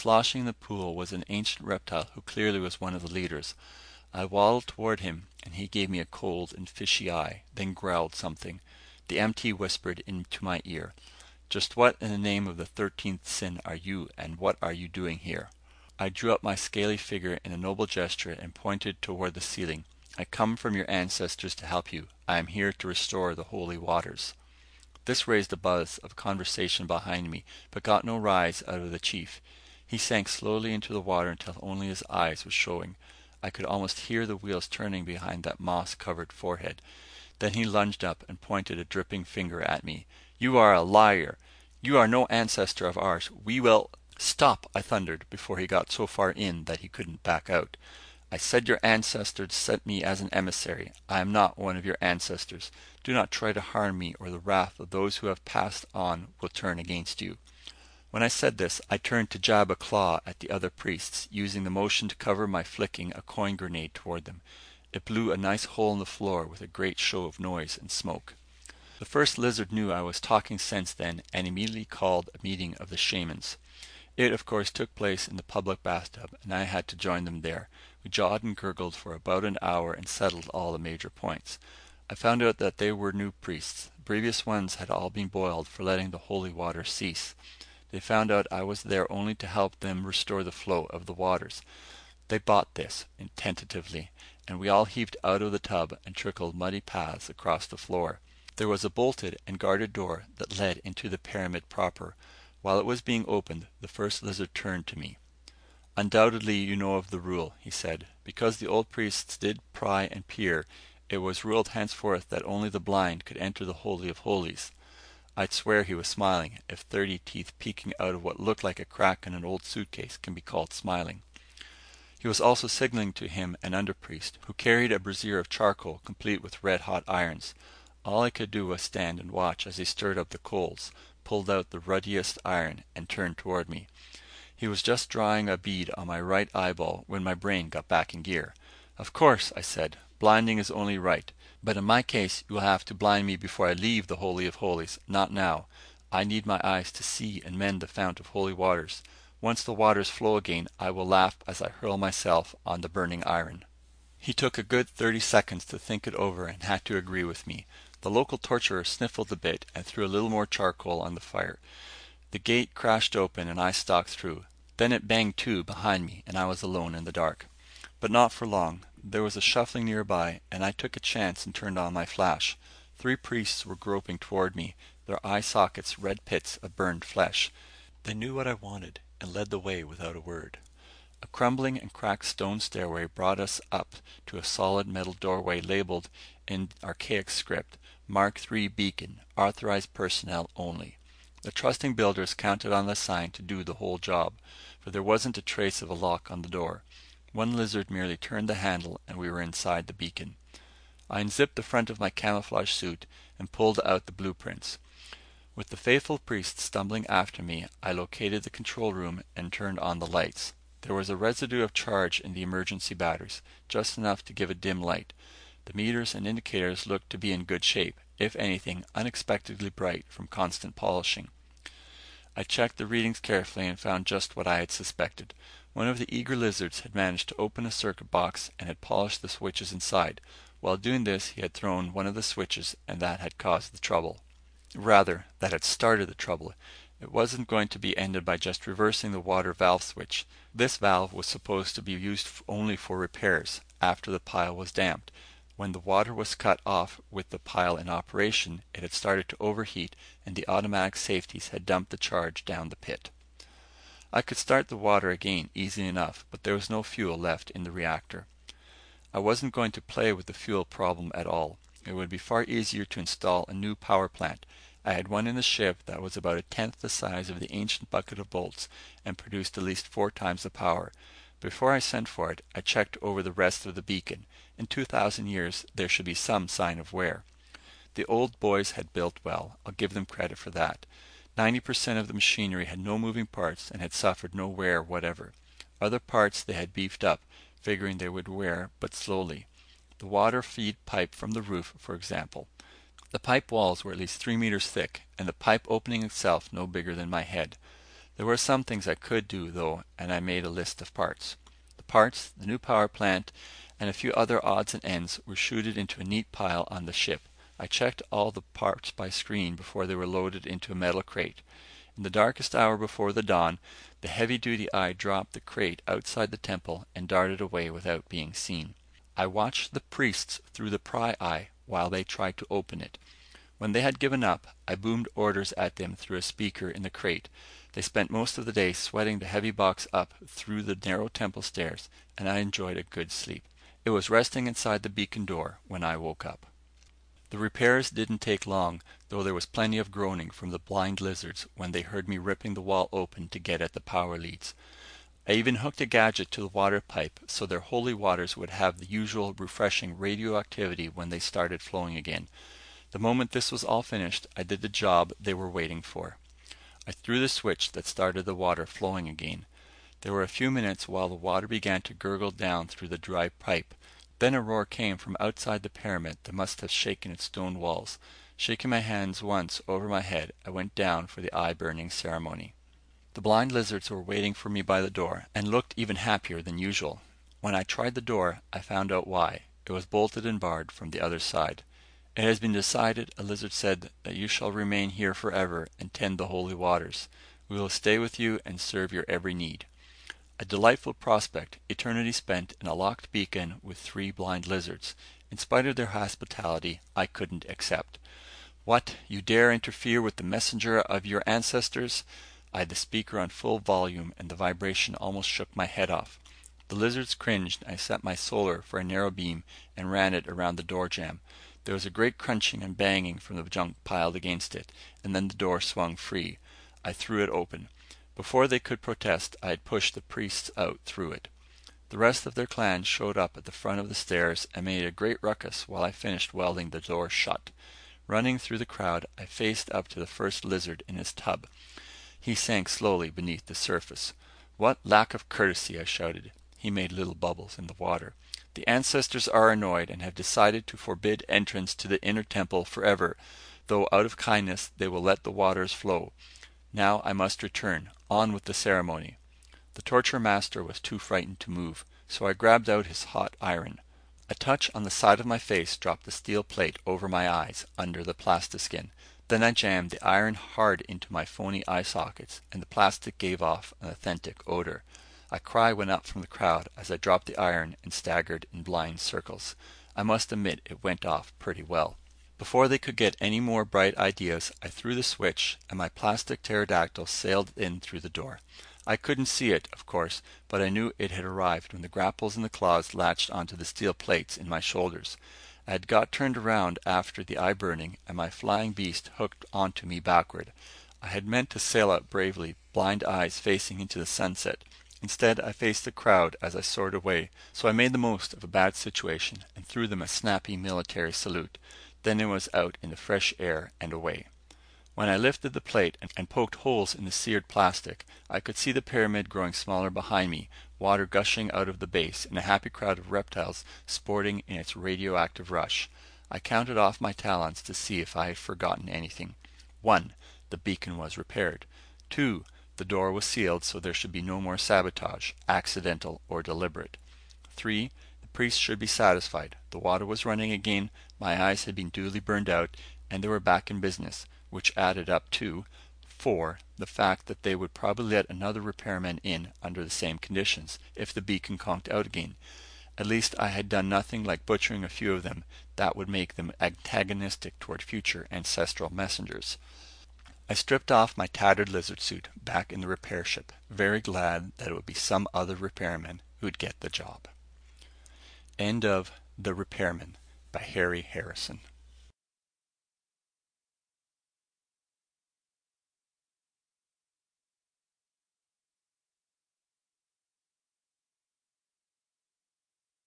Sloshing in the pool was an ancient reptile who clearly was one of the leaders. I waddled toward him and he gave me a cold and fishy eye, then growled something. The MT whispered into my ear, "Just what in the name of the thirteenth sin are you and what are you doing here?" I drew up my scaly figure in a noble gesture and pointed toward the ceiling. "I come from your ancestors to help you. I am here to restore the Holy Waters." This raised a buzz of conversation behind me, but got no rise out of the chief. He sank slowly into the water until only his eyes were showing. I could almost hear the wheels turning behind that moss covered forehead. Then he lunged up and pointed a dripping finger at me. "You are a liar! You are no ancestor of ours! We will " "Stop!" I thundered, before he got so far in that he couldn't back out. "I said your ancestors sent me as an emissary. I am not one of your ancestors. Do not try to harm me or the wrath of those who have passed on will turn against you." When I said this, I turned to jab a claw at the other priests, using the motion to cover my flicking a coin grenade toward them. It blew a nice hole in the floor with a great show of noise and smoke. The First Lizard knew I was talking sense then and immediately called a meeting of the shamans. It, of course, took place in the public bathtub, and I had to join them there. We jawed and gurgled for about an hour and settled all the major points. I found out that they were new priests. The previous ones had all been boiled for letting the holy water cease. They found out I was there only to help them restore the flow of the waters. They bought this, tentatively, and we all heaved out of the tub and trickled muddy paths across the floor. There was a bolted and guarded door that led into the pyramid proper. While it was being opened, the First Lizard turned to me. "Undoubtedly you know of the rule," he said. "Because the old priests did pry and peer, it was ruled henceforth that only the blind could enter the Holy of Holies." I'd swear he was smiling, if thirty teeth peeking out of what looked like a crack in an old suitcase can be called smiling. He was also signaling to him an under priest, who carried a brazier of charcoal complete with red hot irons. All I could do was stand and watch as he stirred up the coals, pulled out the ruddiest iron, and turned toward me. He was just drawing a bead on my right eyeball when my brain got back in gear. "Of course," I said, "blinding is only right. But in my case you will have to blind me before I leave the Holy of Holies, not now. I need my eyes to see and mend the fount of holy waters. Once the waters flow again, I will laugh as I hurl myself on the burning iron." He took a good thirty seconds to think it over and had to agree with me. The local torturer sniffled a bit and threw a little more charcoal on the fire. The gate crashed open and I stalked through. Then it banged to behind me and I was alone in the dark. But not for long. There was a shuffling nearby, and I took a chance and turned on my flash. Three priests were groping toward me, their eye sockets red pits of burned flesh. They knew what I wanted, and led the way without a word. A crumbling and cracked stone stairway brought us up to a solid metal doorway labeled in archaic script, Mark III Beacon, authorized personnel only. The trusting builders counted on the sign to do the whole job, for there wasn't a trace of a lock on the door. One lizard merely turned the handle and we were inside the beacon. I unzipped the front of my camouflage suit and pulled out the blueprints. With the faithful priest stumbling after me, I located the control room and turned on the lights. There was a residue of charge in the emergency batteries, just enough to give a dim light. The meters and indicators looked to be in good shape, if anything, unexpectedly bright from constant polishing. I checked the readings carefully and found just what I had suspected. One of the eager lizards had managed to open a circuit box and had polished the switches inside. While doing this, he had thrown one of the switches and that had caused the trouble. Rather, that had started the trouble. It wasn't going to be ended by just reversing the water valve switch. This valve was supposed to be used only for repairs, after the pile was damped. When the water was cut off with the pile in operation, it had started to overheat and the automatic safeties had dumped the charge down the pit. I could start the water again easy enough, but there was no fuel left in the reactor. I wasn't going to play with the fuel problem at all. It would be far easier to install a new power plant. I had one in the ship that was about a tenth the size of the ancient bucket of bolts and produced at least four times the power. Before I sent for it, I checked over the rest of the beacon. In 2000 years, there should be some sign of wear. The old boys had built well. I'll give them credit for that. Ninety percent of the machinery had no moving parts and had suffered no wear whatever. Other parts they had beefed up, figuring they would wear but slowly. The water feed pipe from the roof, for example. The pipe walls were at least three meters thick, and the pipe opening itself no bigger than my head. There were some things I could do, though, and I made a list of parts. The parts, the new power plant, and a few other odds and ends were chuted into a neat pile on the ship. I checked all the parts by screen before they were loaded into a metal crate. In the darkest hour before the dawn, the heavy duty eye dropped the crate outside the temple and darted away without being seen. I watched the priests through the pry eye while they tried to open it. When they had given up, I boomed orders at them through a speaker in the crate. They spent most of the day sweating the heavy box up through the narrow temple stairs, and I enjoyed a good sleep. It was resting inside the beacon door when I woke up. The repairs didn't take long, though there was plenty of groaning from the blind lizards when they heard me ripping the wall open to get at the power leads. I even hooked a gadget to the water pipe so their holy waters would have the usual refreshing radioactivity when they started flowing again. The moment this was all finished, I did the job they were waiting for. I threw the switch that started the water flowing again. There were a few minutes while the water began to gurgle down through the dry pipe. Then a roar came from outside the pyramid that must have shaken its stone walls. Shaking my hands once over my head, I went down for the eye burning ceremony. The blind lizards were waiting for me by the door, and looked even happier than usual. When I tried the door, I found out why. It was bolted and barred from the other side. "It has been decided," a lizard said, "that you shall remain here forever and tend the holy waters. We will stay with you and serve your every need." A delightful prospect, eternity spent in a locked beacon with three blind lizards. In spite of their hospitality, I couldn't accept. What, you dare interfere with the messenger of your ancestors? I had the speaker on full volume and the vibration almost shook my head off. The lizards cringed and I set my Solar for a narrow beam and ran it around the door jamb. There was a great crunching and banging from the junk piled against it, and then the door swung free. I threw it open. Before they could protest, I had pushed the priests out through it. The rest of their clan showed up at the front of the stairs and made a great ruckus while I finished welding the door shut. Running through the crowd, I faced up to the first lizard in his tub. He sank slowly beneath the surface. "What lack of courtesy!" I shouted. He made little bubbles in the water. "The ancestors are annoyed and have decided to forbid entrance to the inner temple forever, though out of kindness they will let the waters flow. Now I must return. On with the ceremony." The torture master was too frightened to move, so I grabbed out his hot iron. A touch on the side of my face dropped the steel plate over my eyes, under the plastiskin. Then I jammed the iron hard into my phony eye sockets, and the plastic gave off an authentic odor. A cry went up from the crowd as I dropped the iron and staggered in blind circles. I must admit it went off pretty well. Before they could get any more bright ideas, I threw the switch, and my plastic pterodactyl sailed in through the door. I couldn't see it, of course, but I knew it had arrived when the grapples in the claws latched onto the steel plates in my shoulders. I had got turned around after the eye burning, and my flying beast hooked onto me backward. I had meant to sail out bravely, blind eyes facing into the sunset. Instead, I faced the crowd as I soared away, so I made the most of a bad situation and threw them a snappy military salute. Then it was out in the fresh air and away. When I lifted the plate and poked holes in the seared plastic, I could see the pyramid growing smaller behind me, water gushing out of the base, and a happy crowd of reptiles sporting in its radioactive rush. I counted off my talons to see if I had forgotten anything. One, the beacon was repaired. Two, the door was sealed so there should be no more sabotage, accidental or deliberate. Three, the priests should be satisfied. The water was running again, my eyes had been duly burned out, and they were back in business, which added up to 4. The fact that they would probably let another repairman in under the same conditions, if the beacon conked out again. At least I had done nothing like butchering a few of them that would make them antagonistic toward future ancestral messengers. I stripped off my tattered lizard suit back in the repair ship, very glad that it would be some other repairman who'd get the job. End of The Repairman by Harry Harrison.